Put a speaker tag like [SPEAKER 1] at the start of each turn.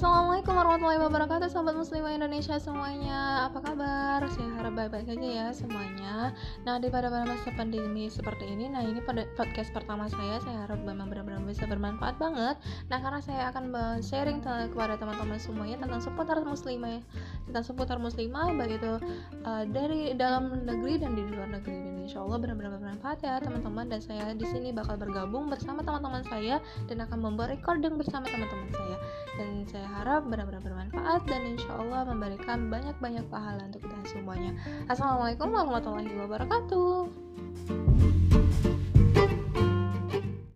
[SPEAKER 1] Assalamualaikum warahmatullahi wabarakatuh Sobat muslimah Indonesia semuanya. Apa kabar? Saya harap baik-baik aja ya semuanya. Nah daripada pada masa pandemi seperti ini Nah ini podcast pertama saya Saya harap memang benar-benar bisa bermanfaat banget. Nah karena saya akan sharing kepada teman-teman semuanya Tentang seputar muslimah Tentang seputar muslimah Baik itu uh, dari dalam negeri dan di luar negeri Dan insya Allah benar-benar bermanfaat ya teman-teman Dan saya di sini bakal bergabung bersama teman-teman saya Dan akan membuat recording bersama teman-teman saya Dan saya saya harap benar-benar bermanfaat dan insya Allah memberikan banyak-banyak pahala untuk kita semuanya. Assalamualaikum warahmatullahi wabarakatuh.